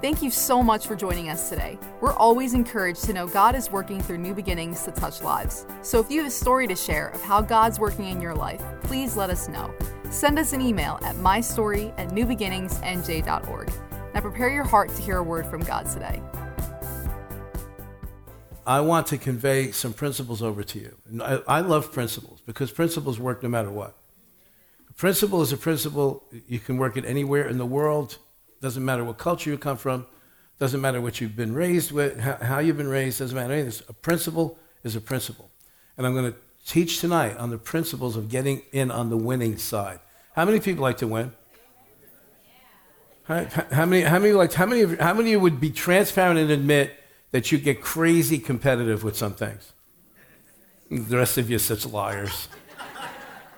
Thank you so much for joining us today. We're always encouraged to know God is working through new beginnings to touch lives. So if you have a story to share of how God's working in your life, please let us know. Send us an email at mystory at newbeginningsnj.org. Now prepare your heart to hear a word from God today. I want to convey some principles over to you. I, I, love principles because principles work no matter what. A principle is a principle. You can work it anywhere in the world. Doesn't matter what culture you come from. Doesn't matter what you've been raised with, how, you've been raised. Doesn't matter anything. A principle is a principle. And I'm going to teach tonight on the principles of getting in on the winning side. How many people like to win? How, many? How many like? How many? How many would be transparent and admit that you get crazy competitive with some things? The rest of you are such liars.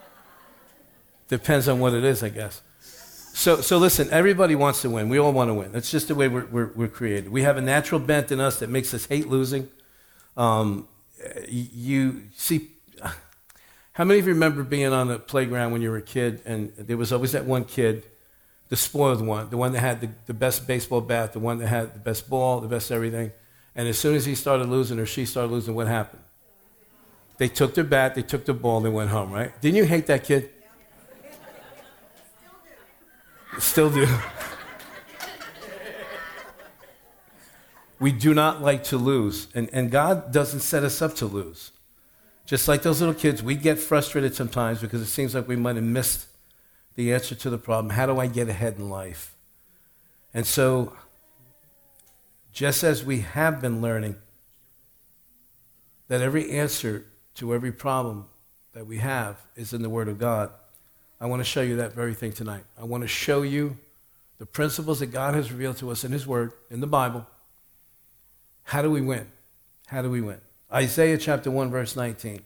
Depends on what it is, I guess. So, so listen, everybody wants to win. We all want to win. That's just the way we're, we're, we're created. We have a natural bent in us that makes us hate losing. Um, you see, how many of you remember being on the playground when you were a kid and there was always that one kid, the spoiled one, the one that had the, the best baseball bat, the one that had the best ball, the best everything. And as soon as he started losing or she started losing, what happened? They took their bat, they took the ball, and they went home, right? Didn't you hate that kid? Still do. we do not like to lose, and, and God doesn't set us up to lose. Just like those little kids, we get frustrated sometimes because it seems like we might have missed the answer to the problem. How do I get ahead in life? And so just as we have been learning that every answer to every problem that we have is in the Word of God, I want to show you that very thing tonight. I want to show you the principles that God has revealed to us in His Word, in the Bible. How do we win? How do we win? Isaiah chapter 1, verse 19.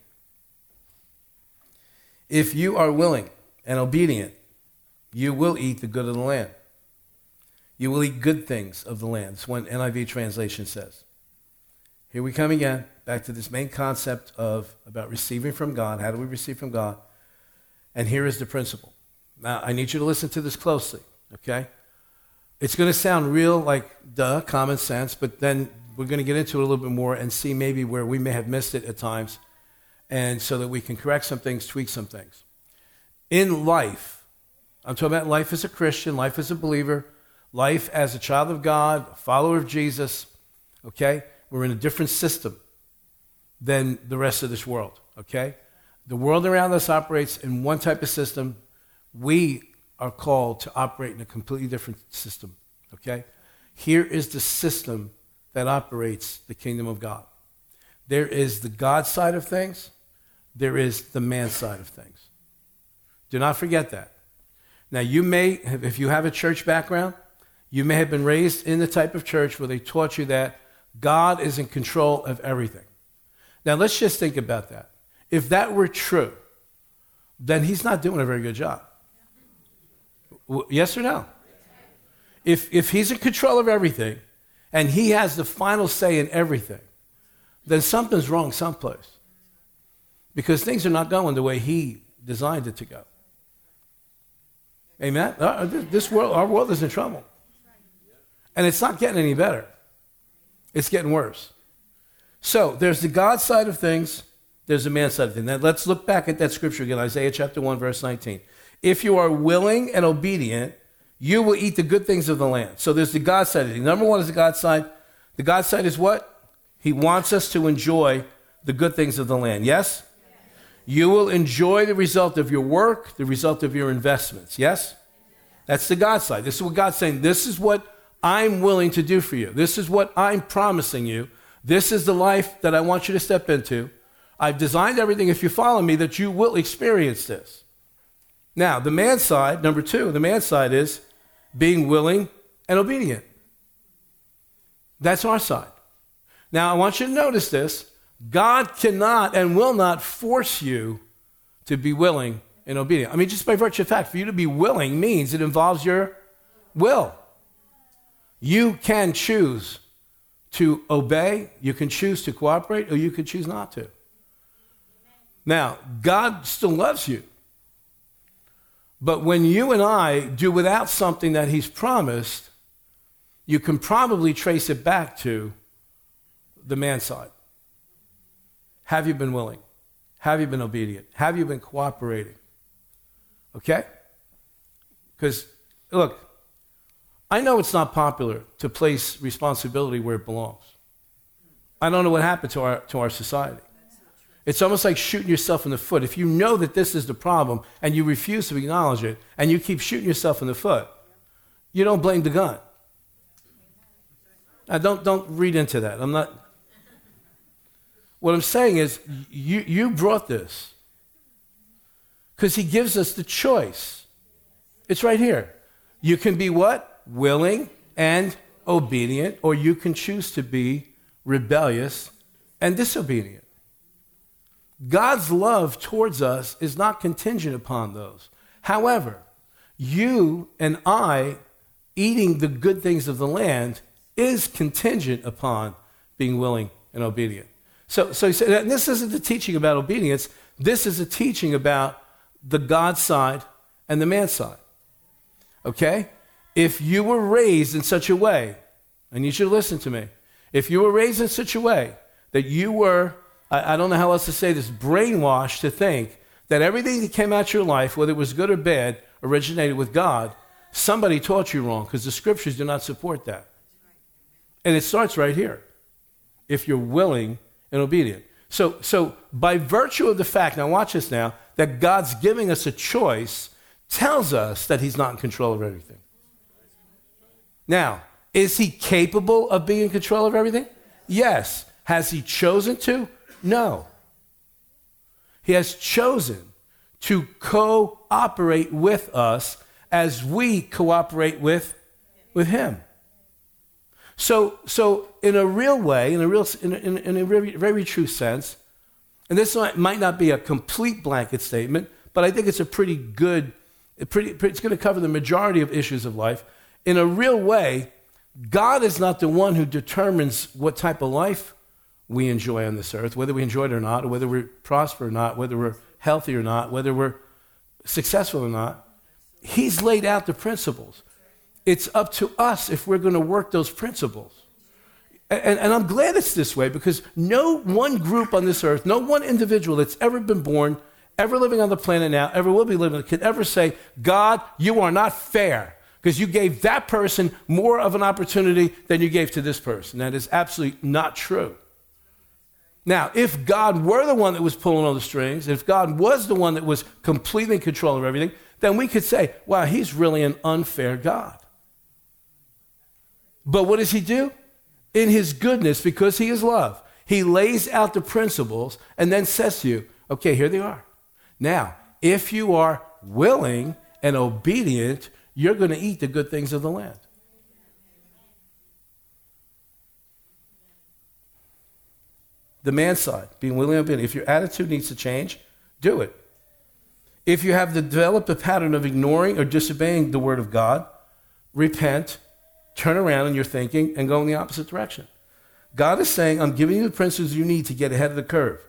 If you are willing and obedient, you will eat the good of the land. You will eat good things of the land. That's what NIV translation says. Here we come again, back to this main concept of about receiving from God. How do we receive from God? And here is the principle. Now, I need you to listen to this closely, okay? It's going to sound real like duh, common sense, but then we're going to get into it a little bit more and see maybe where we may have missed it at times, and so that we can correct some things, tweak some things. In life, I'm talking about life as a Christian, life as a believer, life as a child of God, a follower of Jesus, okay? We're in a different system than the rest of this world, okay? The world around us operates in one type of system. We are called to operate in a completely different system, okay? Here is the system that operates the kingdom of God. There is the God side of things, there is the man side of things. Do not forget that. Now, you may, if you have a church background, you may have been raised in the type of church where they taught you that God is in control of everything. Now, let's just think about that. If that were true, then he's not doing a very good job. Yes or no? If, if he's in control of everything and he has the final say in everything, then something's wrong someplace. Because things are not going the way he designed it to go. Amen? Uh, this world, our world is in trouble. And it's not getting any better, it's getting worse. So there's the God side of things, there's a man side of things. Now let's look back at that scripture again, Isaiah chapter 1, verse 19. If you are willing and obedient, you will eat the good things of the land. So there's the God side. Number one is the God side. The God side is what? He wants us to enjoy the good things of the land. Yes? You will enjoy the result of your work, the result of your investments. Yes? That's the God side. This is what God's saying. This is what I'm willing to do for you. This is what I'm promising you. This is the life that I want you to step into. I've designed everything, if you follow me, that you will experience this. Now, the man side, number two, the man side is being willing and obedient. That's our side. Now, I want you to notice this God cannot and will not force you to be willing and obedient. I mean, just by virtue of fact, for you to be willing means it involves your will. You can choose to obey, you can choose to cooperate, or you can choose not to. Now, God still loves you. But when you and I do without something that He's promised, you can probably trace it back to the man side. Have you been willing? Have you been obedient? Have you been cooperating? Okay? Because, look, I know it's not popular to place responsibility where it belongs. I don't know what happened to our, to our society. It's almost like shooting yourself in the foot. If you know that this is the problem and you refuse to acknowledge it and you keep shooting yourself in the foot, you don't blame the gun. Now, don't, don't read into that. I'm not. What I'm saying is, you, you brought this because he gives us the choice. It's right here. You can be what? Willing and obedient, or you can choose to be rebellious and disobedient. God's love towards us is not contingent upon those. However, you and I eating the good things of the land is contingent upon being willing and obedient. So, so he said, and this isn't the teaching about obedience. This is a teaching about the God side and the man side. Okay? If you were raised in such a way, I need you to listen to me. If you were raised in such a way that you were I, I don't know how else to say this, brainwashed to think that everything that came out your life, whether it was good or bad, originated with God, somebody taught you wrong because the scriptures do not support that. And it starts right here if you're willing and obedient. So, so by virtue of the fact, now watch this now, that God's giving us a choice tells us that He's not in control of everything. Now, is He capable of being in control of everything? Yes. Has He chosen to? No. He has chosen to cooperate with us as we cooperate with, with Him. So, so, in a real way, in a, real, in a, in a very, very true sense, and this might not be a complete blanket statement, but I think it's a pretty good, pretty, it's going to cover the majority of issues of life. In a real way, God is not the one who determines what type of life we enjoy on this earth, whether we enjoy it or not, or whether we prosper or not, whether we're healthy or not, whether we're successful or not. He's laid out the principles. It's up to us if we're going to work those principles. And, and, I'm glad it's this way because no one group on this earth, no one individual that's ever been born, ever living on the planet now, ever will be living, can ever say, God, you are not fair because you gave that person more of an opportunity than you gave to this person. That is absolutely not true. Now, if God were the one that was pulling all the strings, if God was the one that was completely in control of everything, then we could say, wow, he's really an unfair God. But what does he do? In his goodness, because he is love, he lays out the principles and then says to you, okay, here they are. Now, if you are willing and obedient, you're going to eat the good things of the land. The man side, being willing and obedient. If your attitude needs to change, do it. If you have developed a pattern of ignoring or disobeying the word of God, repent, turn around in your thinking, and go in the opposite direction. God is saying, I'm giving you the principles you need to get ahead of the curve.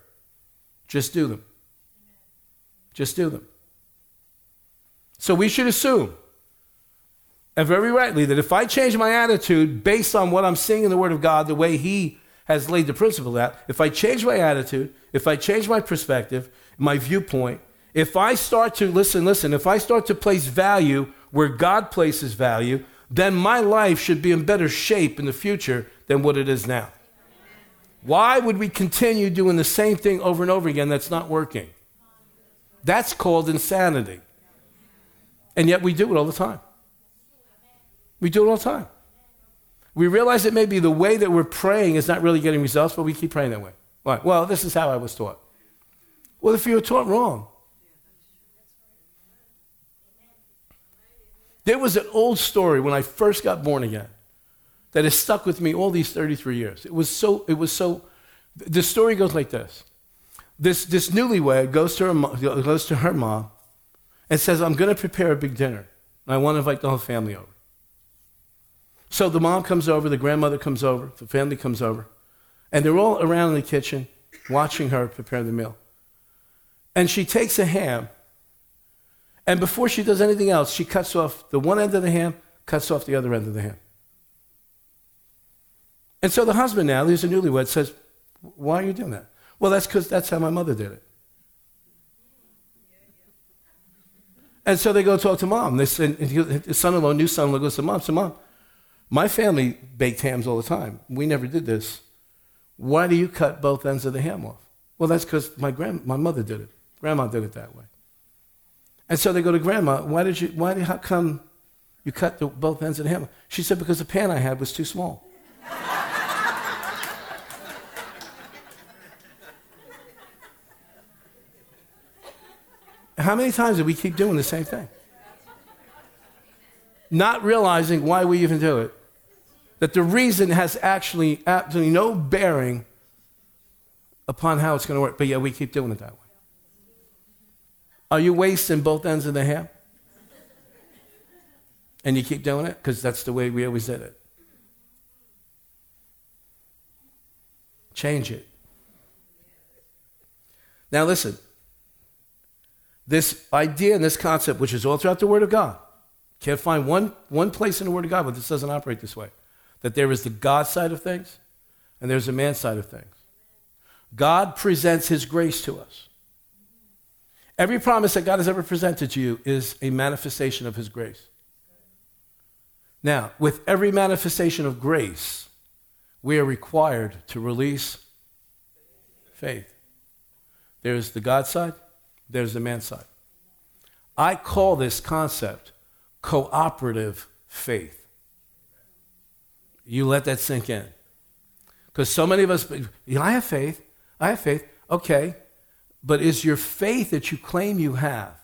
Just do them. Just do them. So we should assume, and very rightly, that if I change my attitude based on what I'm seeing in the Word of God, the way He has laid the principle out. If I change my attitude, if I change my perspective, my viewpoint, if I start to listen, listen, if I start to place value where God places value, then my life should be in better shape in the future than what it is now. Why would we continue doing the same thing over and over again that's not working? That's called insanity. And yet we do it all the time. We do it all the time. We realize it may be the way that we're praying is not really getting results, but we keep praying that way. Why? Well, this is how I was taught. Well, if you were taught wrong, there was an old story when I first got born again that has stuck with me all these 33 years. It was so, it was so, the story goes like this. This, this newlywed goes to, her, goes to her mom and says, I'm going to prepare a big dinner. And I want to invite the whole family over. So the mom comes over, the grandmother comes over, the family comes over, and they're all around in the kitchen watching her prepare the meal. And she takes a ham, and before she does anything else, she cuts off the one end of the ham, cuts off the other end of the ham. And so the husband now, who's a newlywed, says, Why are you doing that? Well, that's because that's how my mother did it. And so they go talk to mom. They said, his son-in-law, new son-in-law, goes to mom. So mom, my family baked hams all the time. We never did this. Why do you cut both ends of the ham off? Well, that's because my grand, my mother did it. Grandma did it that way. And so they go to grandma. Why did you? Why? Did, how come you cut the, both ends of the ham? She said because the pan I had was too small. How many times do we keep doing the same thing? Not realizing why we even do it. That the reason has actually absolutely no bearing upon how it's going to work, but yet we keep doing it that way. Are you wasting both ends of the ham? And you keep doing it? Because that's the way we always did it. Change it. Now, listen this idea and this concept, which is all throughout the Word of God. Can't find one, one place in the Word of God where this doesn't operate this way. That there is the God side of things and there's the man side of things. God presents His grace to us. Every promise that God has ever presented to you is a manifestation of His grace. Now, with every manifestation of grace, we are required to release faith. There's the God side there's the man side. I call this concept cooperative faith. You let that sink in. Because so many of us, I have faith. I have faith. Okay. But is your faith that you claim you have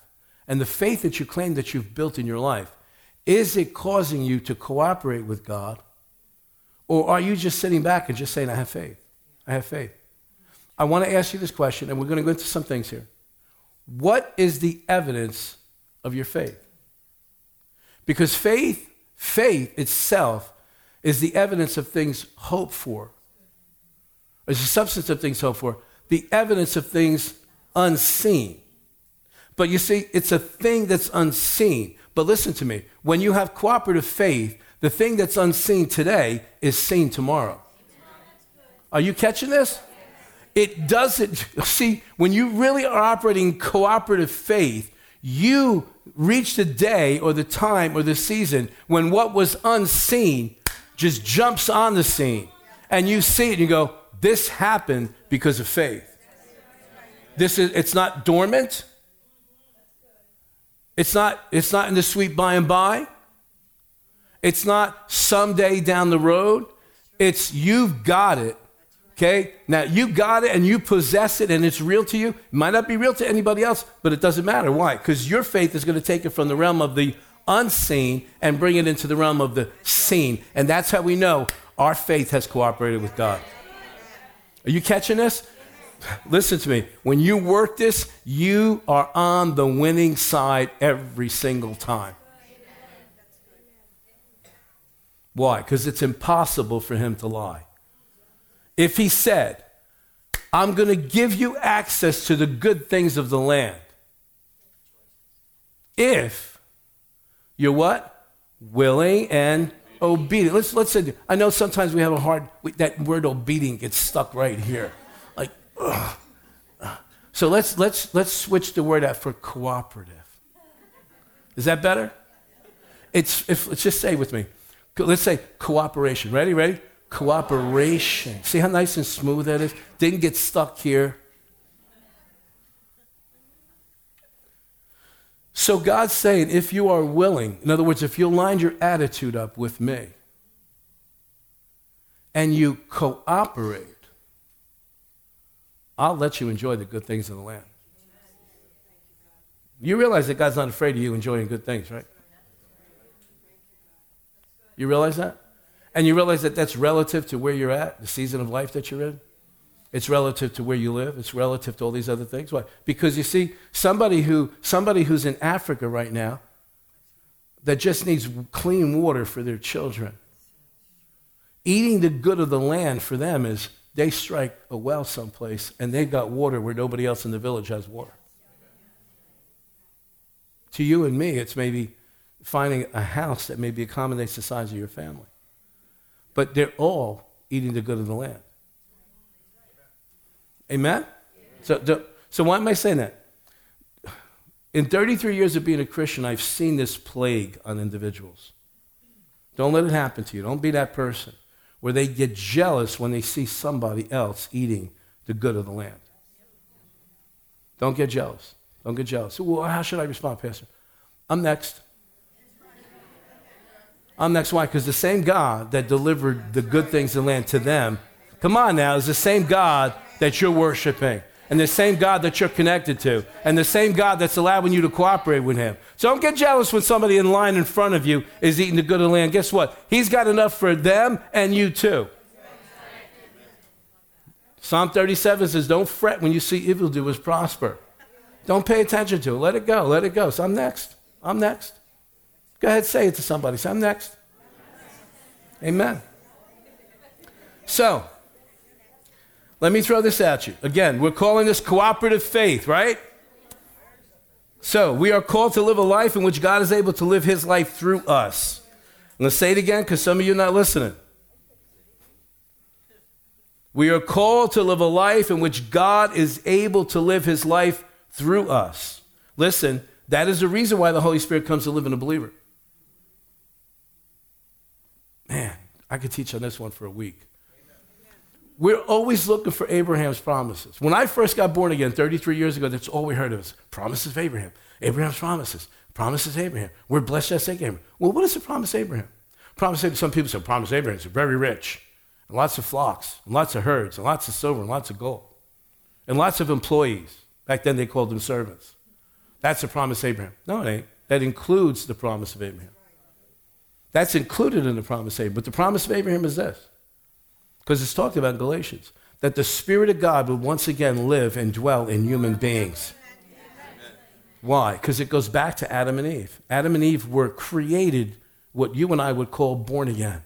and the faith that you claim that you've built in your life, is it causing you to cooperate with God? Or are you just sitting back and just saying, I have faith? I have faith. I want to ask you this question, and we're going to go into some things here. What is the evidence of your faith? Because faith, faith itself, is the evidence of things hoped for. It's the substance of things hoped for, the evidence of things unseen. But you see, it's a thing that's unseen. But listen to me when you have cooperative faith, the thing that's unseen today is seen tomorrow. Are you catching this? it doesn't, see, when you really are operating cooperative faith, you reach the day or the time or the season when what was unseen just jumps on the scene. And you see it and you go, this happened because of faith. This is, it's not dormant. It's not, it's not in the sweet by and by. It's not someday down the road. It's you've got it Okay? Now you got it and you possess it and it's real to you. It might not be real to anybody else, but it doesn't matter. Why? Because your faith is going to take it from the realm of the unseen and bring it into the realm of the seen. And that's how we know our faith has cooperated with God. Are you catching this? Listen to me. When you work this, you are on the winning side every single time. Why? Because it's impossible for him to lie if he said, I'm going to give you access to the good things of the land. If you're what? Willing and obedient. Let's, let's say, I know sometimes we have a hard, that word obedient gets stuck right here. Like, ugh. So let's, let's, let's switch the word out for cooperative. Is that better? It's, if, let's just say with me. Let's say cooperation. Ready? Ready? Cooperation. See how nice and smooth that is? Didn't get stuck here. So God's saying, if you are willing, in other words, if you line your attitude up with me and you cooperate, I'll let you enjoy the good things of the land. You realize that God's not afraid of you enjoying good things, right? You realize that? And you realize that that's relative to where you're at, the season of life that you're in. It's relative to where you live. It's relative to all these other things. Why? Because you see, somebody who somebody who's in Africa right now that just needs clean water for their children. Eating the good of the land for them is they strike a well someplace and they've got water where nobody else in the village has water. To you and me, it's maybe finding a house that maybe accommodates the size of your family. But they're all eating the good of the land. Amen? So, so why am I saying that? In 33 years of being a Christian, I've seen this plague on individuals. Don't let it happen to you. Don't be that person where they get jealous when they see somebody else eating the good of the land. Don't get jealous. Don't get jealous. Well, how should I respond, Pastor? I'm next. I'm next. Why? Because the same God that delivered the good things of the land to them, come on now, is the same God that you're worshiping and the same God that you're connected to, and the same God that's allowing you to cooperate with Him. So don't get jealous when somebody in line in front of you is eating the good of the land. Guess what? He's got enough for them and you too. Psalm 37 says, Don't fret when you see evildoers prosper. Don't pay attention to it. Let it go. Let it go. So I'm next. I'm next. Go ahead, say it to somebody. Say, I'm next. Amen. So, let me throw this at you. Again, we're calling this cooperative faith, right? So, we are called to live a life in which God is able to live his life through us. To say it again because some of you are not listening. We are called to live a life in which God is able to live his life through us. Listen, that is the reason why the Holy Spirit comes to live in a believer. Man, I could teach on this one for a week. We're always looking for Abraham's promises. When I first got born again 33 years ago, that's all we heard of us. Promises of Abraham. Abraham's promises. Promises Abraham. We're blessed as Abraham. Well, what is the promise Abraham? Promise Abraham, some people say promise Abraham is very rich, and lots of flocks, and lots of herds, and lots of silver, and lots of gold, and lots of employees. Back then they called them servants. That's the promise Abraham. No, it ain't. That includes the promise of Abraham. That's included in the promise of Abraham. But the promise of Abraham is this because it's talked about in Galatians, that the Spirit of God would once again live and dwell in human beings. Why? Because it goes back to Adam and Eve. Adam and Eve were created what you and I would call born again.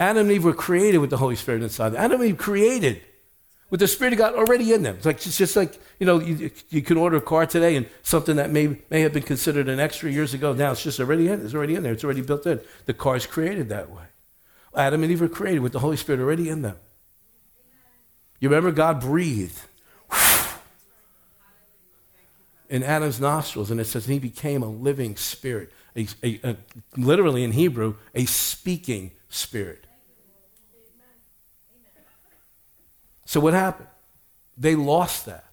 Adam and Eve were created with the Holy Spirit inside them. Adam and Eve created with the Spirit of God already in them. It's, like, it's just like, you know, you, you can order a car today and something that may, may have been considered an extra years ago, now it's just already in. It's already in there. It's already built in. The car is created that way. Adam and Eve were created with the Holy Spirit already in them. You remember God breathed in Adam's nostrils, and it says he became a living spirit, a, a, a, literally in Hebrew, a speaking spirit. So what happened? They lost that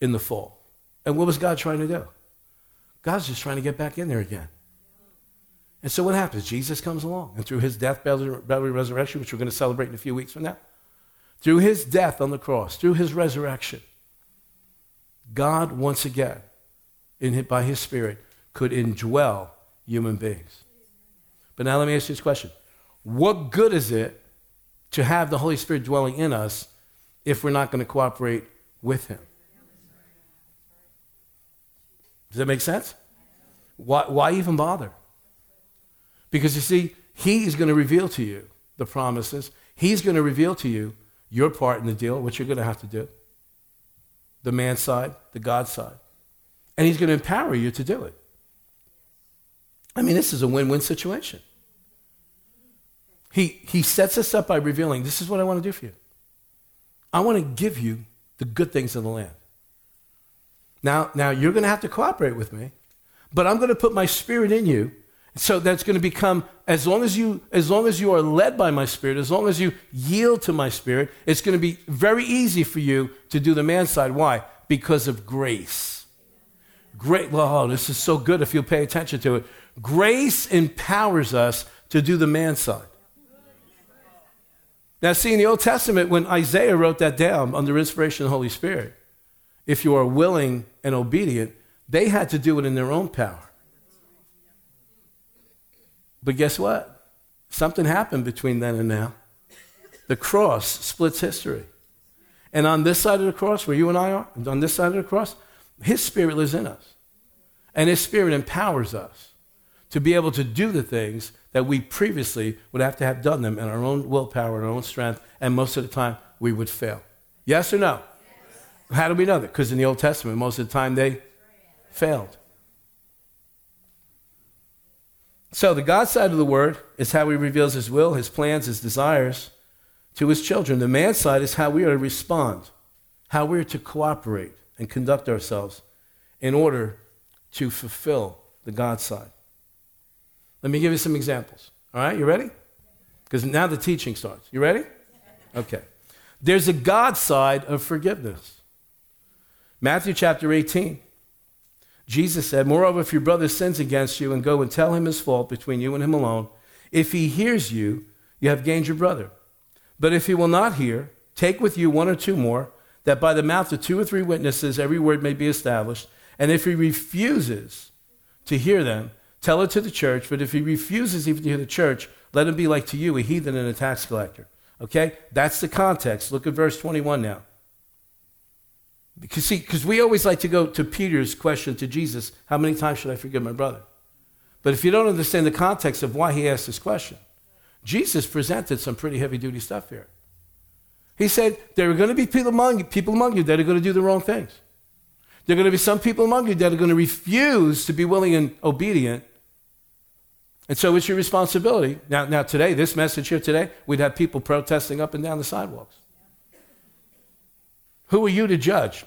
in the fall. And what was God trying to do? God's just trying to get back in there again. And so what happens? Jesus comes along, and through his death, burial, resurrection, which we're going to celebrate in a few weeks from now, through his death on the cross, through his resurrection, God once again, in, by his Spirit, could indwell human beings. But now let me ask you this question What good is it to have the Holy Spirit dwelling in us if we're not going to cooperate with him? Does that make sense? Why, why even bother? Because you see, He is going to reveal to you the promises. He's going to reveal to you your part in the deal, what you're going to have to do the man side, the God side. And He's going to empower you to do it. I mean, this is a win win situation. He, he sets us up by revealing this is what I want to do for you. I want to give you the good things of the land. Now, now you're going to have to cooperate with me, but I'm going to put my spirit in you so that's going to become as long as you as long as you are led by my spirit, as long as you yield to my spirit, it's going to be very easy for you to do the man side. Why? Because of grace. Great. Oh, this is so good if you pay attention to it. Grace empowers us to do the man side. Now, see, in the Old Testament, when Isaiah wrote that down under inspiration of the Holy Spirit, if you are willing and obedient, they had to do it in their own power. But guess what? Something happened between then and now. The cross splits history. And on this side of the cross, where you and I are, on this side of the cross, His Spirit lives in us. And His Spirit empowers us to be able to do the things that we previously would have to have done them in our own willpower and our own strength, and most of the time we would fail. Yes or no? Yes. How do we know that? Because in the Old Testament, most of the time they failed. So, the God side of the word is how he reveals his will, his plans, his desires to his children. The man side is how we are to respond, how we are to cooperate and conduct ourselves in order to fulfill the God side. Let me give you some examples. All right, you ready? Because now the teaching starts. You ready? Okay. There's a God side of forgiveness. Matthew chapter 18. Jesus said, Moreover, if your brother sins against you, and go and tell him his fault between you and him alone, if he hears you, you have gained your brother. But if he will not hear, take with you one or two more, that by the mouth of two or three witnesses every word may be established. And if he refuses to hear them, tell it to the church. But if he refuses even to hear the church, let him be like to you, a heathen and a tax collector. Okay? That's the context. Look at verse 21 now. Because, see, because we always like to go to Peter's question to Jesus how many times should I forgive my brother? But if you don't understand the context of why he asked this question, Jesus presented some pretty heavy duty stuff here. He said, There are going to be people among, you, people among you that are going to do the wrong things. There are going to be some people among you that are going to refuse to be willing and obedient. And so it's your responsibility. Now, now today, this message here today, we'd have people protesting up and down the sidewalks. Who are you to judge?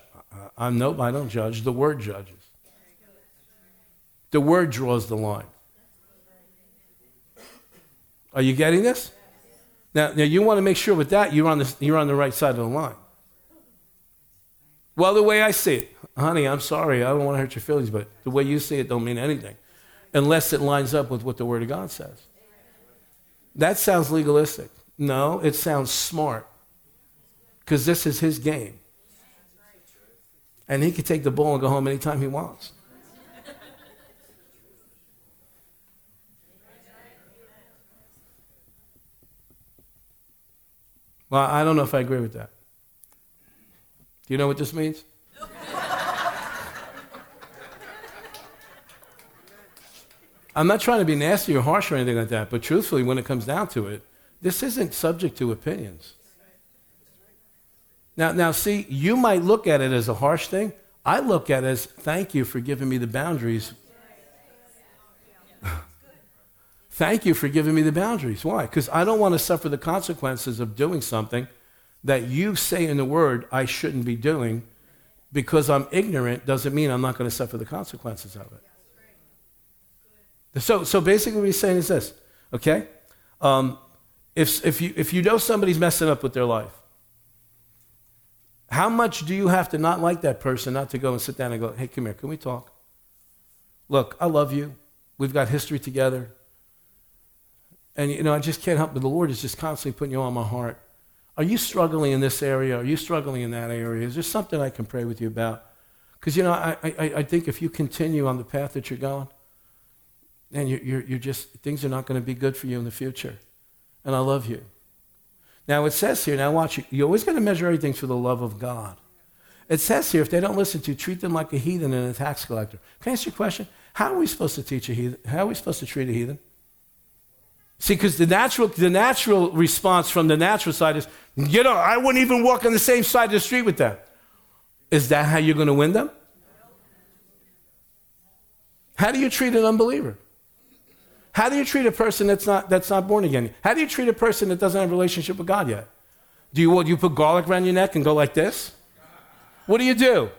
I'm no, I don't judge. The word judges. The word draws the line. Are you getting this? Now, now you want to make sure with that you're on, the, you're on the right side of the line. Well, the way I see it, honey, I'm sorry, I don't want to hurt your feelings, but the way you see it don't mean anything unless it lines up with what the Word of God says. That sounds legalistic. No, it sounds smart because this is his game. And he can take the ball and go home anytime he wants. Well, I don't know if I agree with that. Do you know what this means? I'm not trying to be nasty or harsh or anything like that, but truthfully, when it comes down to it, this isn't subject to opinions. Now, now, see, you might look at it as a harsh thing. I look at it as thank you for giving me the boundaries Thank you for giving me the boundaries. Why? Because I don't want to suffer the consequences of doing something that you say in the word I shouldn't be doing because I'm ignorant doesn't mean I'm not going to suffer the consequences of it. So, so basically, what he's saying is this, okay? Um, if, if, you, if you know somebody's messing up with their life, how much do you have to not like that person not to go and sit down and go, hey, come here, can we talk? Look, I love you. We've got history together. And, you know, I just can't help but the Lord is just constantly putting you on my heart. Are you struggling in this area? Are you struggling in that area? Is there something I can pray with you about? Because, you know, I, I, I think if you continue on the path that you're going, and you're, you're, you're just, things are not going to be good for you in the future. And I love you. Now, it says here, now watch, you, always got to measure everything through the love of God. It says here, if they don't listen to you, treat them like a heathen and a tax collector. Can I ask you a question? How are we supposed to teach a heathen? How are we supposed to treat a heathen? See, because the natural, the natural response from the natural side is, you know, I wouldn't even walk on the same side of the street with them. Is that how you're going to win them? How do you treat an unbeliever? How do you treat a person that's not, that's not born again? How do you treat a person that doesn't have a relationship with God yet? Do you, do you put garlic around your neck and go like this? What do you do?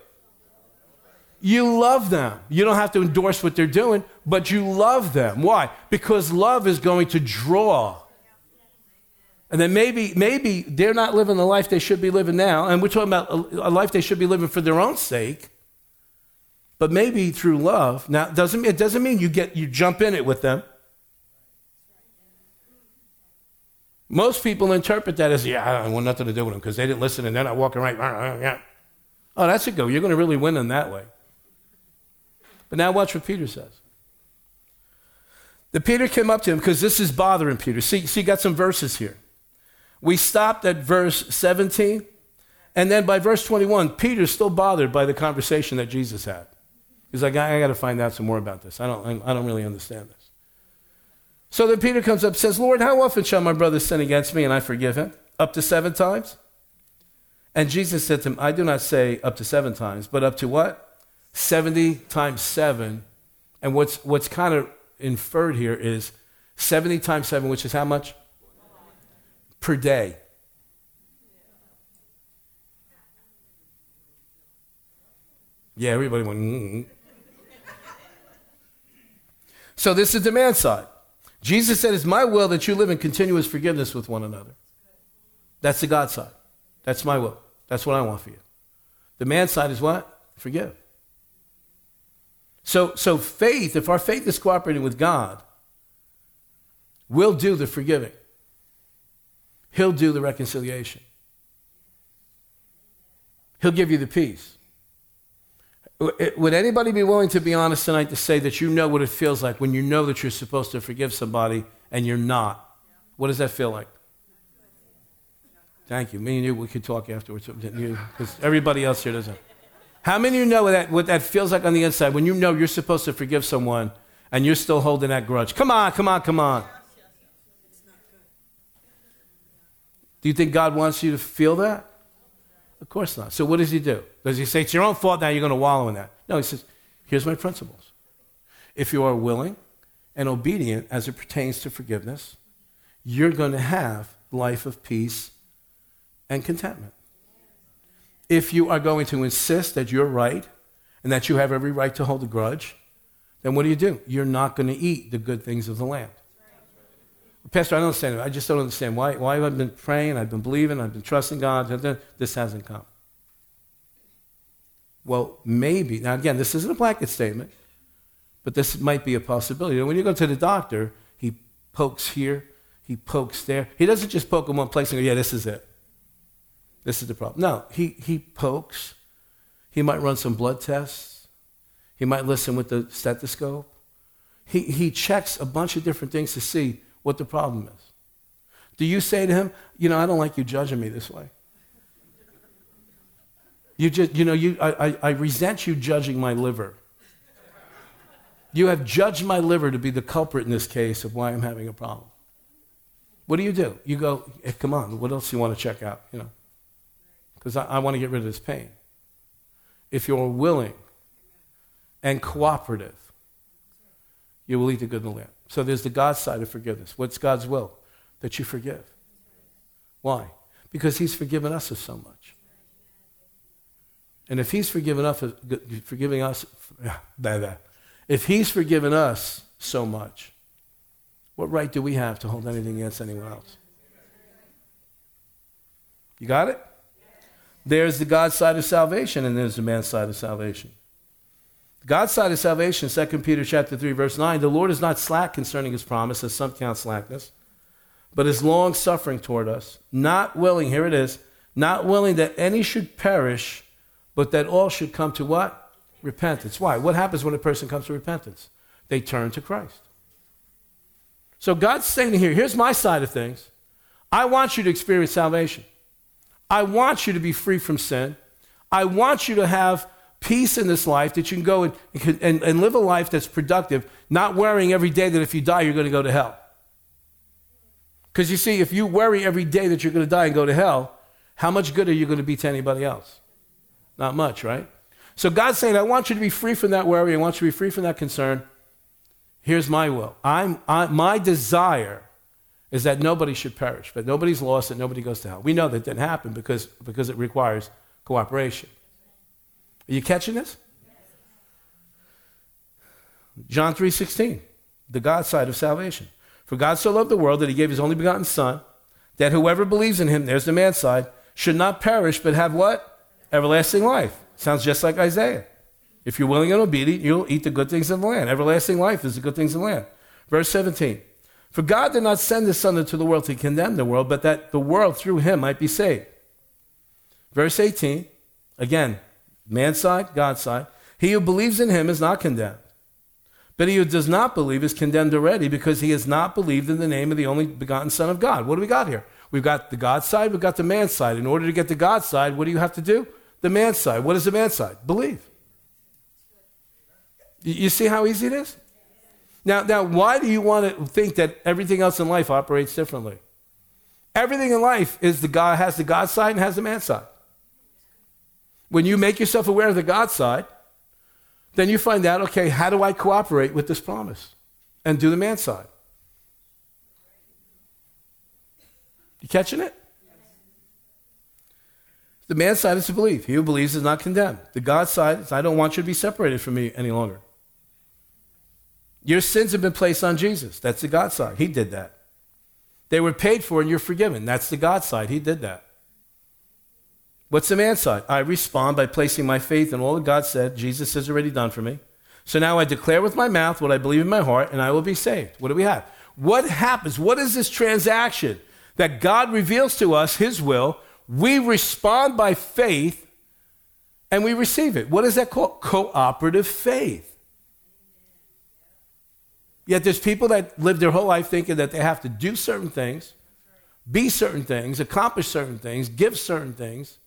You love them. You don't have to endorse what they're doing, but you love them. Why? Because love is going to draw. And then maybe, maybe they're not living the life they should be living now, and we're talking about a, a life they should be living for their own sake. But maybe through love. Now, it doesn't, it doesn't mean you, get, you jump in it with them. Most people interpret that as, yeah, I don't want nothing to do with them because they didn't listen and they're not walking right. Oh, that's a go. You're going to really win them that way. But now watch what Peter says. The Peter came up to him because this is bothering Peter. See, see, got some verses here. We stopped at verse 17, and then by verse 21, Peter's still bothered by the conversation that Jesus had. He's like, I, I got to find out some more about this. I don't, I don't really understand this. So then Peter comes up and says, Lord, how often shall my brother sin against me and I forgive him? Up to seven times? And Jesus said to him, I do not say up to seven times, but up to what? 70 times 7. And what's, what's kind of inferred here is 70 times 7, which is how much? Per day. Yeah, everybody went. Mm-hmm. So this is the demand side. Jesus said, It's my will that you live in continuous forgiveness with one another. That's the God side. That's my will. That's what I want for you. The man side is what? Forgive. So, so faith, if our faith is cooperating with God, we'll do the forgiving. He'll do the reconciliation. He'll give you the peace. Would anybody be willing to be honest tonight to say that you know what it feels like when you know that you're supposed to forgive somebody and you're not? What does that feel like? Thank you. Me and you, we could talk afterwards because everybody else here doesn't. How many of you know what that, what that feels like on the inside when you know you're supposed to forgive someone and you're still holding that grudge? Come on, come on, come on. Do you think God wants you to feel that? Of course not. So what does he do? Does he say, it's your own fault now, you're going to wallow in that? No, he says, here's my principles. If you are willing and obedient as it pertains to forgiveness, you're going to have life of peace and contentment. If you are going to insist that you're right and that you have every right to hold a grudge, then what do you do? You're not going to eat the good things of the land. Pastor, I don't understand. I just don't understand. Why, why have I been praying? I've been believing. I've been trusting God. This hasn't come. Well, maybe. Now, again, this isn't a blanket statement, but this might be a possibility. when you go to the doctor, he pokes here, he pokes there. He doesn't just poke in one place and go, yeah, this is it. This is the problem. No, he, he pokes. He might run some blood tests. He might listen with the stethoscope. He, he checks a bunch of different things to see what the problem is. Do you say to him, you know, I don't like you judging me this way? You just, you know, you, I, I, I resent you judging my liver. You have judged my liver to be the culprit in this case of why I'm having a problem. What do you do? You go, hey, come on, what else do you want to check out? You know, because I, I want to get rid of this pain. If you're willing and cooperative, you will eat the good in the land. So there's the God side of forgiveness. What's God's will? That you forgive. Why? Because He's forgiven us of so much. And if He's forgiven us, forgiving us, if He's forgiven us so much, what right do we have to hold anything against anyone else? You got it? There's the God side of salvation, and there's the man side of salvation. God's side of salvation, 2 Peter chapter 3, verse 9, the Lord is not slack concerning his promise, as some count slackness, but is long suffering toward us, not willing, here it is, not willing that any should perish, but that all should come to what? Repentance. Why? What happens when a person comes to repentance? They turn to Christ. So God's saying here, here's my side of things. I want you to experience salvation. I want you to be free from sin. I want you to have peace in this life that you can go and, and, and live a life that's productive, not worrying every day that if you die, you're going to go to hell. Because you see, if you worry every day that you're going to die and go to hell, how much good are you going to be to anybody else? Not much, right? So God's saying, I want you to be free from that worry. I want you to be free from that concern. Here's my will. I'm, I, my desire is that nobody should perish, that nobody's lost, that nobody goes to hell. We know that didn't happen because, because it requires cooperation. Are you catching this? John 3:16, the God side of salvation. For God so loved the world that he gave his only begotten son, that whoever believes in him, there's the man side, should not perish but have what? Everlasting life. Sounds just like Isaiah. If you're willing and obedient, you'll eat the good things of the land. Everlasting life is the good things of the land. Verse 17. For God did not send his son into the world to condemn the world, but that the world through him might be saved. Verse 18. Again, man's side, God's side. He who believes in him is not condemned. But he who does not believe is condemned already because he has not believed in the name of the only begotten Son of God. What do we got here? We've got the God side, we've got the man side. In order to get the God side, what do you have to do? The man side. What is the man side? Believe. You see how easy it is? Now, now, why do you want to think that everything else in life operates differently? Everything in life is the God has the God side and has the man side. When you make yourself aware of the God side, then you find out, okay, how do I cooperate with this promise? and do the man side. You catching it? The man side is to believe. He who believes is not condemned. The God side is I don't want you to be separated from me any longer. Your sins have been placed on Jesus. That's the God side. He did that. They were paid for and you're forgiven. That's the God side. He did that. What's the man side? I respond by placing my faith in all that God said, Jesus has already done for me. So now I declare with my mouth what I believe in my heart, and I will be saved. What do we have? What happens? What is this transaction that God reveals to us His will? We respond by faith and we receive it. What is that called? Cooperative faith. Yet there's people that live their whole life thinking that they have to do certain things, be certain things, accomplish certain things, give certain things,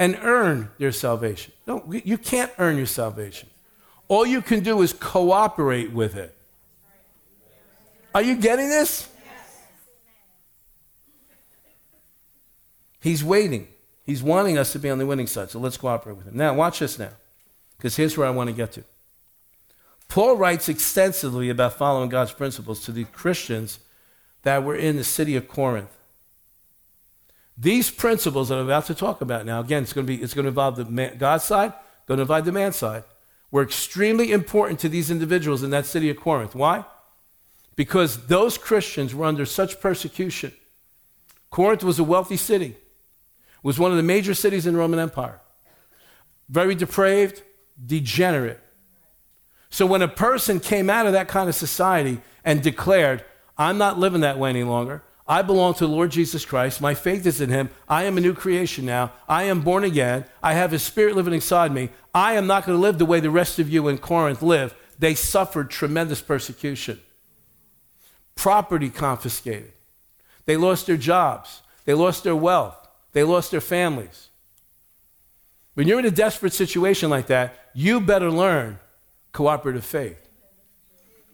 and earn their salvation. No, you can't earn your salvation. All you can do is cooperate with it. Are you getting this? He's waiting. He's wanting us to be on the winning side. So let's cooperate with him. Now, watch this now, because here's where I want to get to. Paul writes extensively about following God's principles to the Christians that were in the city of Corinth. These principles that I'm about to talk about now, again, it's going to be it's going to involve the man, side, going to involve the man's side, were extremely important to these individuals in that city of Corinth. Why? Because those Christians were under such persecution. Corinth was a wealthy city, was one of the major cities in the Roman Empire. Very depraved, degenerate. So when a person came out of that kind of society and declared, I'm not living that way any longer. I belong to the Lord Jesus Christ. My faith is in him. I am a new creation now. I am born again. I have his spirit living inside me. I am not going to live the way the rest of you in Corinth live. They suffered tremendous persecution, property confiscated. They lost their jobs. They lost their wealth. They lost their families. When you're in a desperate situation like that, you better learn cooperative faith.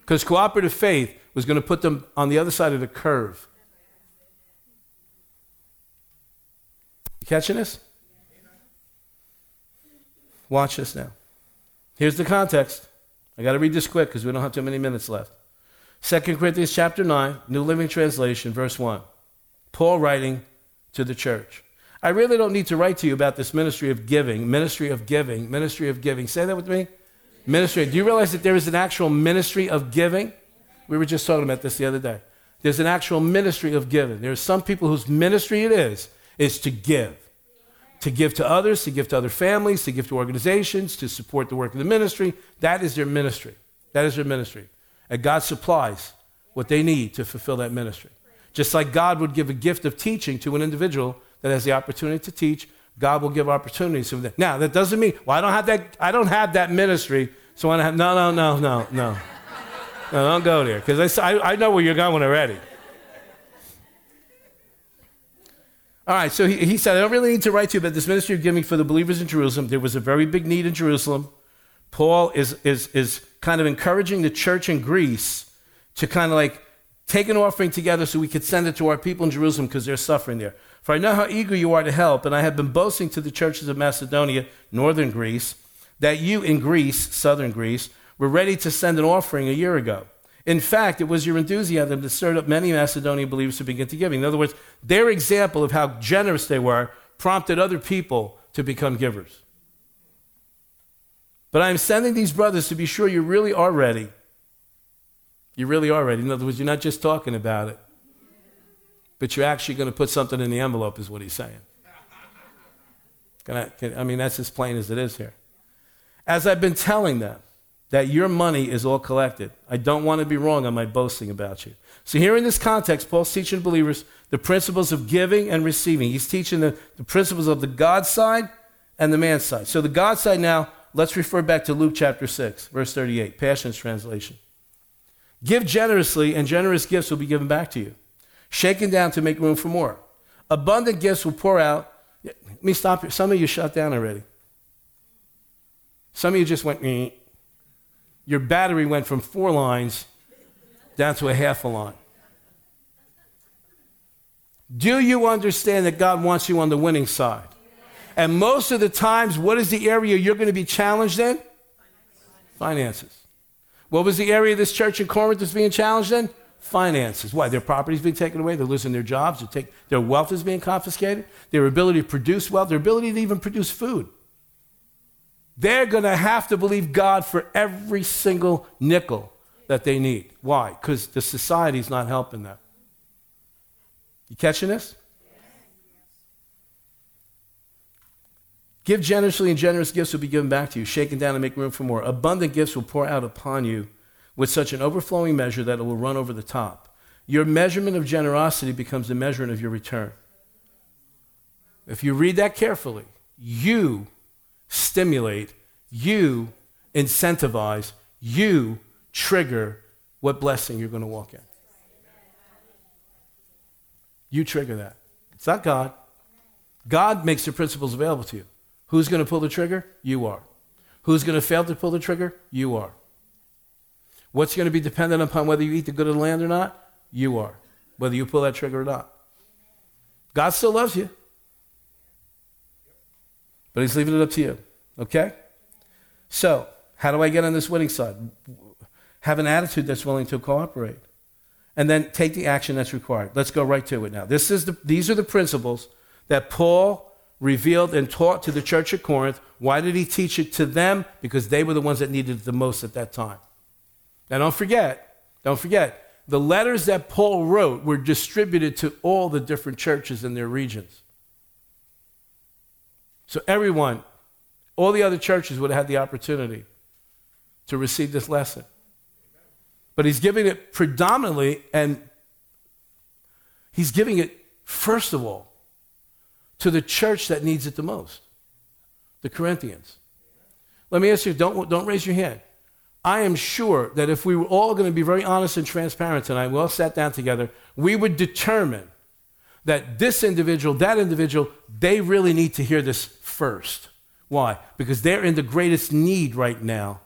Because cooperative faith was going to put them on the other side of the curve. You catching this? Watch this now. Here's the context. I got to read this quick because we don't have too many minutes left. 2 Corinthians chapter 9, New Living Translation, verse 1. Paul writing to the church. I really don't need to write to you about this ministry of giving, ministry of giving, ministry of giving. Say that with me. Ministry. Do you realize that there is an actual ministry of giving? We were just talking about this the other day. There's an actual ministry of giving. There are some people whose ministry it is, is to give. To give to others, to give to other families, to give to organizations, to support the work of the ministry. That is their ministry. That is their ministry. And God supplies what they need to fulfill that ministry. Just like God would give a gift of teaching to an individual that has the opportunity to teach, God will give opportunities to them. Now, that doesn't mean, well, I don't have that, I don't have that ministry, so I have, no, no, no, no, no. No, don't go there, because I, I know where you're going already. All right, so he, he said, I don't really need to write to you about this ministry of giving for the believers in Jerusalem. There was a very big need in Jerusalem. Paul is, is, is kind of encouraging the church in Greece to kind of like take an offering together so we could send it to our people in Jerusalem because they're suffering there. For I know how eager you are to help, and I have been boasting to the churches of Macedonia, northern Greece, that you in Greece, southern Greece, were ready to send an offering a year ago. In fact, it was your enthusiasm that stirred up many Macedonian believers to begin to giving. In other words, their example of how generous they were prompted other people to become givers. But I'm sending these brothers to be sure you really are ready. You really are ready. In other words, you're not just talking about it, but you're actually going to put something in the envelope, is what he's saying. Can I, can, I mean, that's as plain as it is here. As I've been telling them, that your money is all collected. I don't want to be wrong on my boasting about you. So, here in this context, Paul's teaching believers the principles of giving and receiving. He's teaching the, the principles of the God side and the man side. So, the God side now, let's refer back to Luke chapter 6, verse 38, Passion's translation. Give generously, and generous gifts will be given back to you, shaken down to make room for more. Abundant gifts will pour out. Let me stop here. Some of you shut down already. Some of you just went, mm your battery went from four lines down to a half a line. Do you understand that God wants you on the winning side? And most of the times, what is the area you're going to be challenged in? Finances. What was the area this church in Corinth that's being challenged in? Finances. Why? Their property's being taken away. They're losing their jobs. Their wealth is being confiscated. Their ability to produce wealth, their ability to even produce food. They're going to have to believe God for every single nickel that they need. Why? Because the society's not helping them. You catching this? Give generously, and generous gifts will be given back to you, shaken down and make room for more. Abundant gifts will pour out upon you with such an overflowing measure that it will run over the top. Your measurement of generosity becomes the measurement of your return. If you read that carefully, you stimulate, you incentivize, you trigger what blessing you're going to walk in. You trigger that. It's not God. God makes the principles available to you. Who's going to pull the trigger? You are. Who's going to fail to pull the trigger? You are. What's going to be dependent upon whether you eat the good of the land or not? You are. Whether you pull that trigger or not. God still loves you. But He's leaving it up to you. Okay? So, how do I get on this winning side? Have an attitude that's willing to cooperate. And then take the action that's required. Let's go right to it now. This is the, these are the principles that Paul revealed and taught to the church at Corinth. Why did he teach it to them? Because they were the ones that needed it the most at that time. Now, don't forget, don't forget, the letters that Paul wrote were distributed to all the different churches in their regions. So, everyone, all the other churches would have had the opportunity to receive this lesson. But he's giving it predominantly, and he's giving it, first of all, to the church that needs it the most the Corinthians. Let me ask you, don't, don't raise your hand. I am sure that if we were all going to be very honest and transparent tonight, we all sat down together, we would determine that this individual, that individual, they really need to hear this first. Why? Because they're in the greatest need right now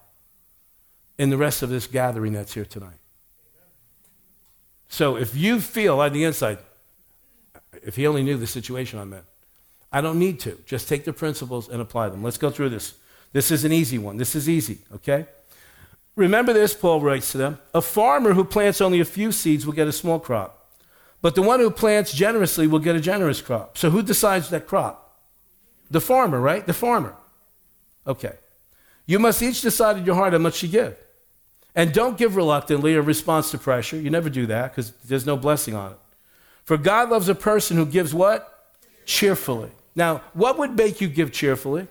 in the rest of this gathering that's here tonight. So if you feel on the inside, if he only knew the situation I'm in, I don't need to. Just take the principles and apply them. Let's go through this. This is an easy one. This is easy, okay? Remember this, Paul writes to them. A farmer who plants only a few seeds will get a small crop, but the one who plants generously will get a generous crop. So who decides that crop? The farmer, right? The farmer. Okay. You must each decide in your heart how much you give. And don't give reluctantly or response to pressure. You never do that because there's no blessing on it. For God loves a person who gives what? Cheerfully. Now, what would make you give cheerfully?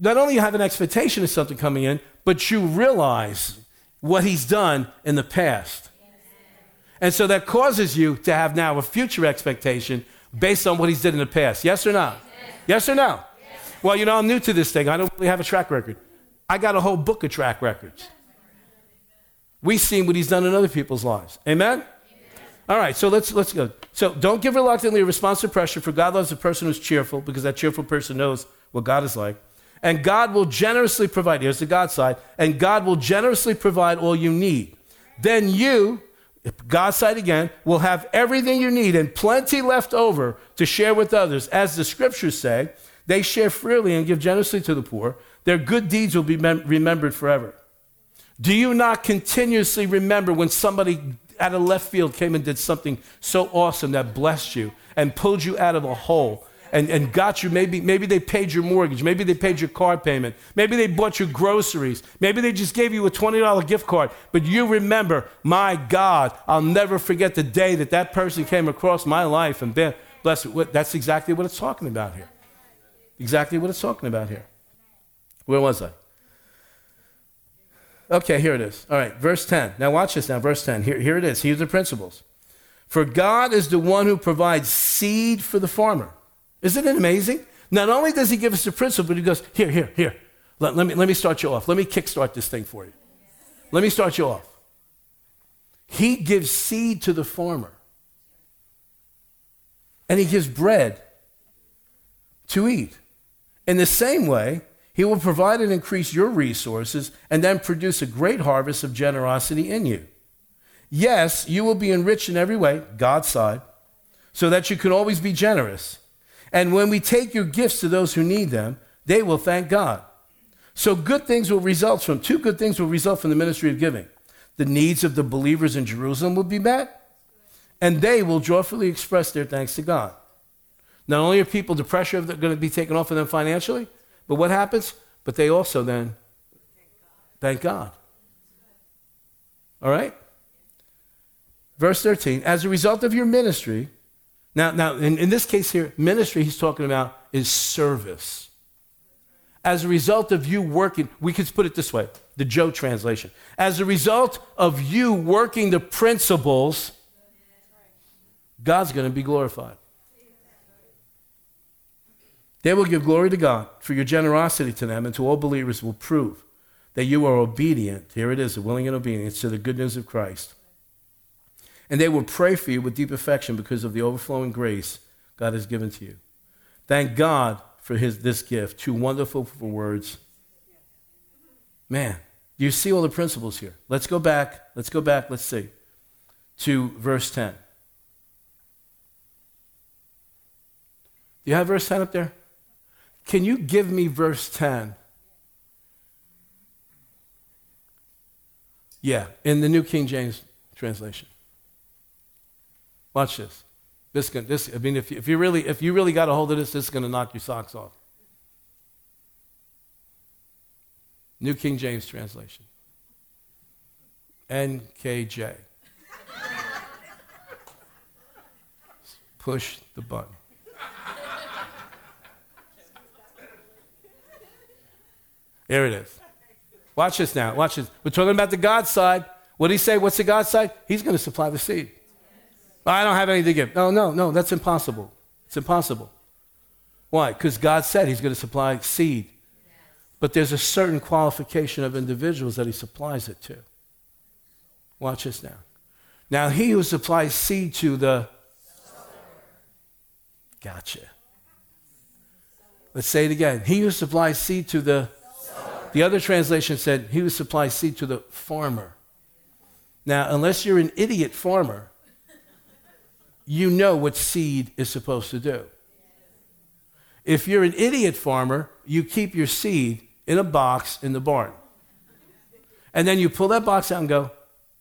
Not only you have an expectation of something coming in, but you realize what he's done in the past. And so that causes you to have now a future expectation based on what he's did in the past. Yes or no? Yes, or no? Well, you know, I'm new to this thing. I don't really have a track record. I got a whole book of track records. We've seen what he's done in other people's lives. Amen? All right, so let's let's go. So don't give reluctantly a response to pressure, for God loves a person who's cheerful, because that cheerful person knows what God is like. And God will generously provide. Here's the God side. And God will generously provide all you need. Then you, God's side again, will have everything you need and plenty left over to share with others. As the scriptures say, they share freely and give generously to the poor. Their good deeds will be mem- remembered forever. Do you not continuously remember when somebody out of left field came and did something so awesome that blessed you and pulled you out of a hole and, and got you maybe maybe they paid your mortgage maybe they paid your car payment maybe they bought you groceries maybe they just gave you a $20 gift card but you remember my god i'll never forget the day that that person came across my life and then bless it that's exactly what it's talking about here exactly what it's talking about here where was i Okay, here it is. All right, verse 10. Now watch this now, verse 10. Here, here it is. Here's the principles. For God is the one who provides seed for the farmer. Isn't it amazing? Not only does he give us the principle, but he goes, here, here, here. Let, let, me, let me start you off. Let me kickstart this thing for you. Let me start you off. He gives seed to the farmer. And he gives bread to eat. In the same way, he will provide and increase your resources and then produce a great harvest of generosity in you. Yes, you will be enriched in every way, God's side, so that you can always be generous. And when we take your gifts to those who need them, they will thank God. So good things will result from, two good things will result from the ministry of giving. The needs of the believers in Jerusalem will be met, and they will joyfully express their thanks to God. Not only are people, the pressure of going to be taken off of them financially, but what happens? But they also then thank God. All right? Verse 13, as a result of your ministry, now, now in, in this case here, ministry he's talking about is service. As a result of you working, we could put it this way the Joe translation. As a result of you working the principles, God's going to be glorified. They will give glory to God for your generosity to them, and to all believers will prove that you are obedient. Here it is, willing and obedience to the good news of Christ. And they will pray for you with deep affection because of the overflowing grace God has given to you. Thank God for his, this gift. Two wonderful words. Man, Do you see all the principles here. Let's go back. Let's go back. Let's see. To verse 10. Do you have verse 10 up there? Can you give me verse 10? Yeah, in the New King James translation. Watch this. This, can, this I mean, if you, if you really, if you really got a hold of this, this is going to knock your socks off. New King James translation. NKJ. Push the button. There it is. Watch this now. Watch this. We're talking about the God side. What did he say? What's the God side? He's going to supply the seed. I don't have anything to give. No, no, no. That's impossible. It's impossible. Why? Because God said he's going to supply seed. But there's a certain qualification of individuals that he supplies it to. Watch this now. Now, he who supplies seed to the. Gotcha. Let's say it again. He who supplies seed to the the other translation said, He who supplies seed to the farmer. Now, unless you're an idiot farmer, you know what seed is supposed to do. If you're an idiot farmer, you keep your seed in a box in the barn. And then you pull that box out and go,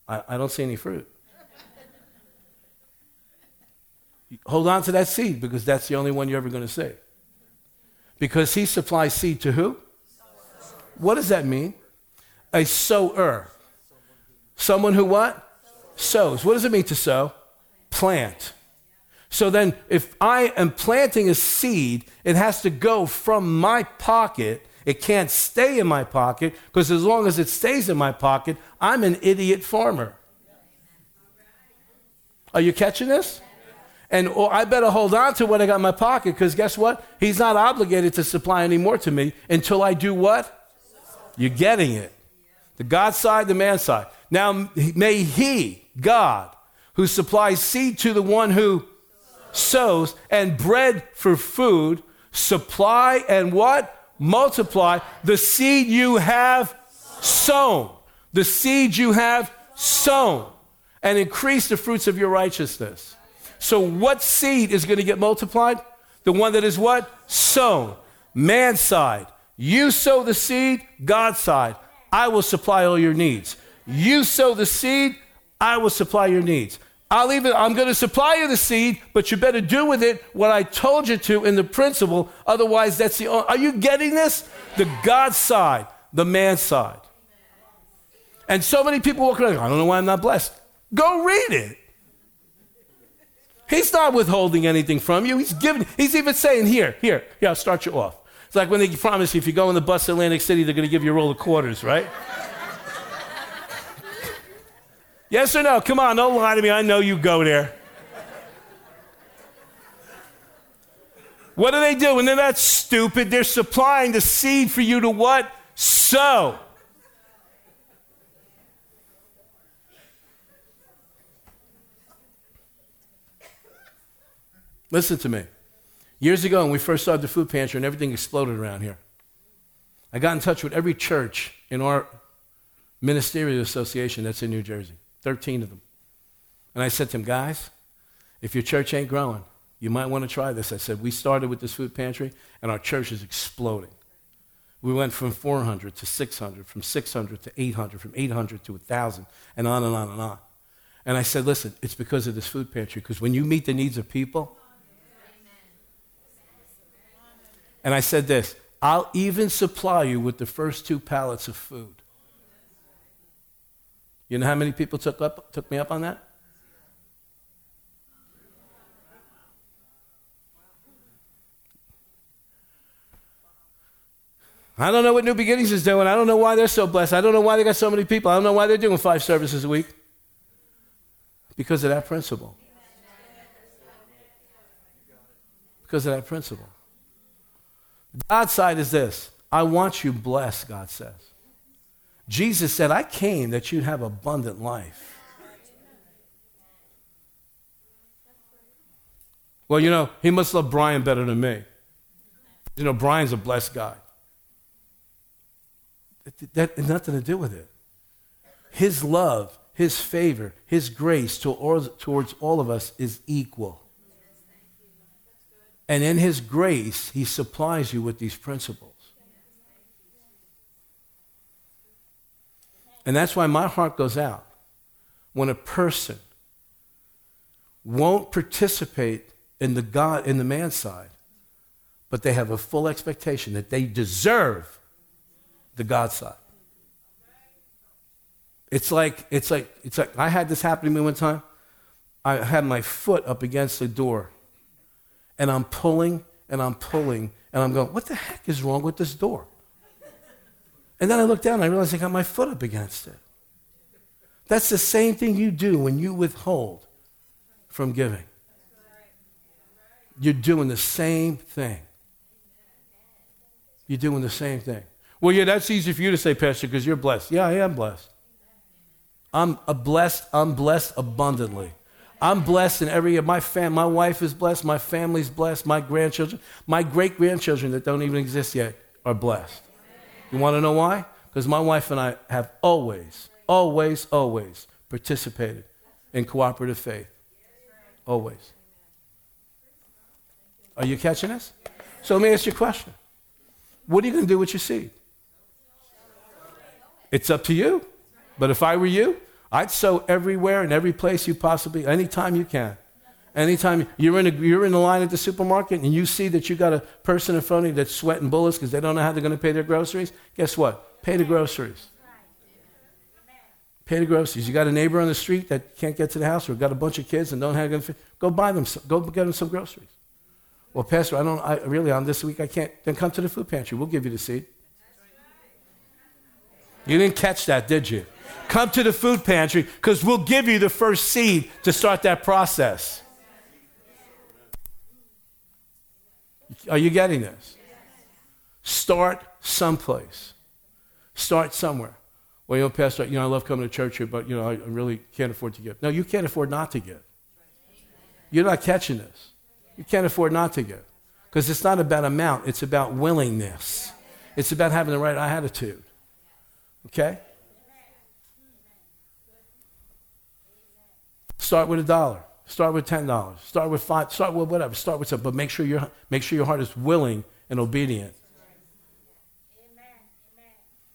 I, I don't see any fruit. Hold on to that seed because that's the only one you're ever going to see. Because he supplies seed to who? What does that mean? A sower. Someone who what? Sows. What does it mean to sow? Plant. So then, if I am planting a seed, it has to go from my pocket. It can't stay in my pocket because as long as it stays in my pocket, I'm an idiot farmer. Are you catching this? And oh, I better hold on to what I got in my pocket because guess what? He's not obligated to supply any more to me until I do what? You're getting it. The God side, the man side. Now, may He, God, who supplies seed to the one who sows and bread for food, supply and what? Multiply the seed you have sown. The seed you have sown. And increase the fruits of your righteousness. So, what seed is going to get multiplied? The one that is what? Sown. Man side. You sow the seed, God side. I will supply all your needs. You sow the seed, I will supply your needs. I'll even, I'm going to supply you the seed, but you better do with it what I told you to in the principle. Otherwise, that's the. Are you getting this? The God side, the man side. And so many people walk around, I don't know why I'm not blessed. Go read it. He's not withholding anything from you. He's giving, he's even saying, here, here, here, I'll start you off. It's like when they promise you if you go on the bus to Atlantic City, they're going to give you a roll of quarters, right? Yes or no? Come on, don't lie to me. I know you go there. What do they do? And they're that stupid, they're supplying the seed for you to what? Sow. Listen to me. Years ago, when we first started the food pantry and everything exploded around here, I got in touch with every church in our ministerial association that's in New Jersey, 13 of them. And I said to them, guys, if your church ain't growing, you might want to try this. I said, we started with this food pantry, and our church is exploding. We went from 400 to 600, from 600 to 800, from 800 to 1,000, and on and on and on. And I said, listen, it's because of this food pantry, because when you meet the needs of people, and I said this I'll even supply you with the first two pallets of food. You know how many people took, up, took me up on that? I don't know what New Beginnings is doing. I don't know why they're so blessed. I don't know why they got so many people. I don't know why they're doing five services a week. Because of that principle. Because of that principle. God's side is this I want you blessed, God says. Jesus said, I came that you'd have abundant life. Well, you know, he must love Brian better than me. You know, Brian's a blessed guy. That has nothing to do with it. His love, his favor, his grace towards all of us is equal. And in his grace, he supplies you with these principles. And that's why my heart goes out when a person won't participate in the God in the man's side, but they have a full expectation that they deserve the God side. It's like it's like it's like I had this happen to me one time. I had my foot up against the door, and I'm pulling and I'm pulling and I'm going, what the heck is wrong with this door? And then I look down and I realize I got my foot up against it. That's the same thing you do when you withhold from giving. You're doing the same thing. You're doing the same thing. Well, yeah, that's easy for you to say, Pastor, because you're blessed. Yeah, I am blessed. I'm a blessed, I'm blessed abundantly. I'm blessed in every year. My fam, my wife is blessed. My family's blessed. My grandchildren, my great grandchildren that don't even exist yet are blessed. You want to know why? Because my wife and I have always, always, always participated in cooperative faith. Always. Are you catching this? So let me ask you a question. What are you going to do with your seed? It's up to you. But if I were you, I'd sow everywhere and every place you possibly, anytime you can. Anytime you're in, a, you're in the line at the supermarket and you see that you got a person in front of you that's sweating bullets because they don't know how they're going to pay their groceries, guess what? Pay the groceries. Pay the groceries. You got a neighbor on the street that can't get to the house or got a bunch of kids and don't have to go buy them, some, go get them some groceries. Well, Pastor, I don't, I really, on this week, I can't. Then come to the food pantry. We'll give you the seed. You didn't catch that, did you? Come to the food pantry because we'll give you the first seed to start that process. Are you getting this? Start someplace. Start somewhere. Well, you know, Pastor, you know, I love coming to church here, but, you know, I really can't afford to give. No, you can't afford not to give. You're not catching this. You can't afford not to give. Because it's not about amount, it's about willingness. It's about having the right attitude. Okay? Start with a dollar. Start with ten dollars. Start with five. Start with whatever. Start with something, but make sure your make sure your heart is willing and obedient. Amen.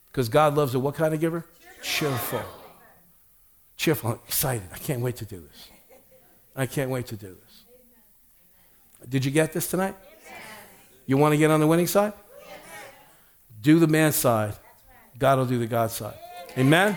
Because God loves a what kind of giver? Cheerful. Cheerful. Excited. I can't wait to do this. I can't wait to do this. Did you get this tonight? You want to get on the winning side? Do the man side God will do the God side. Amen?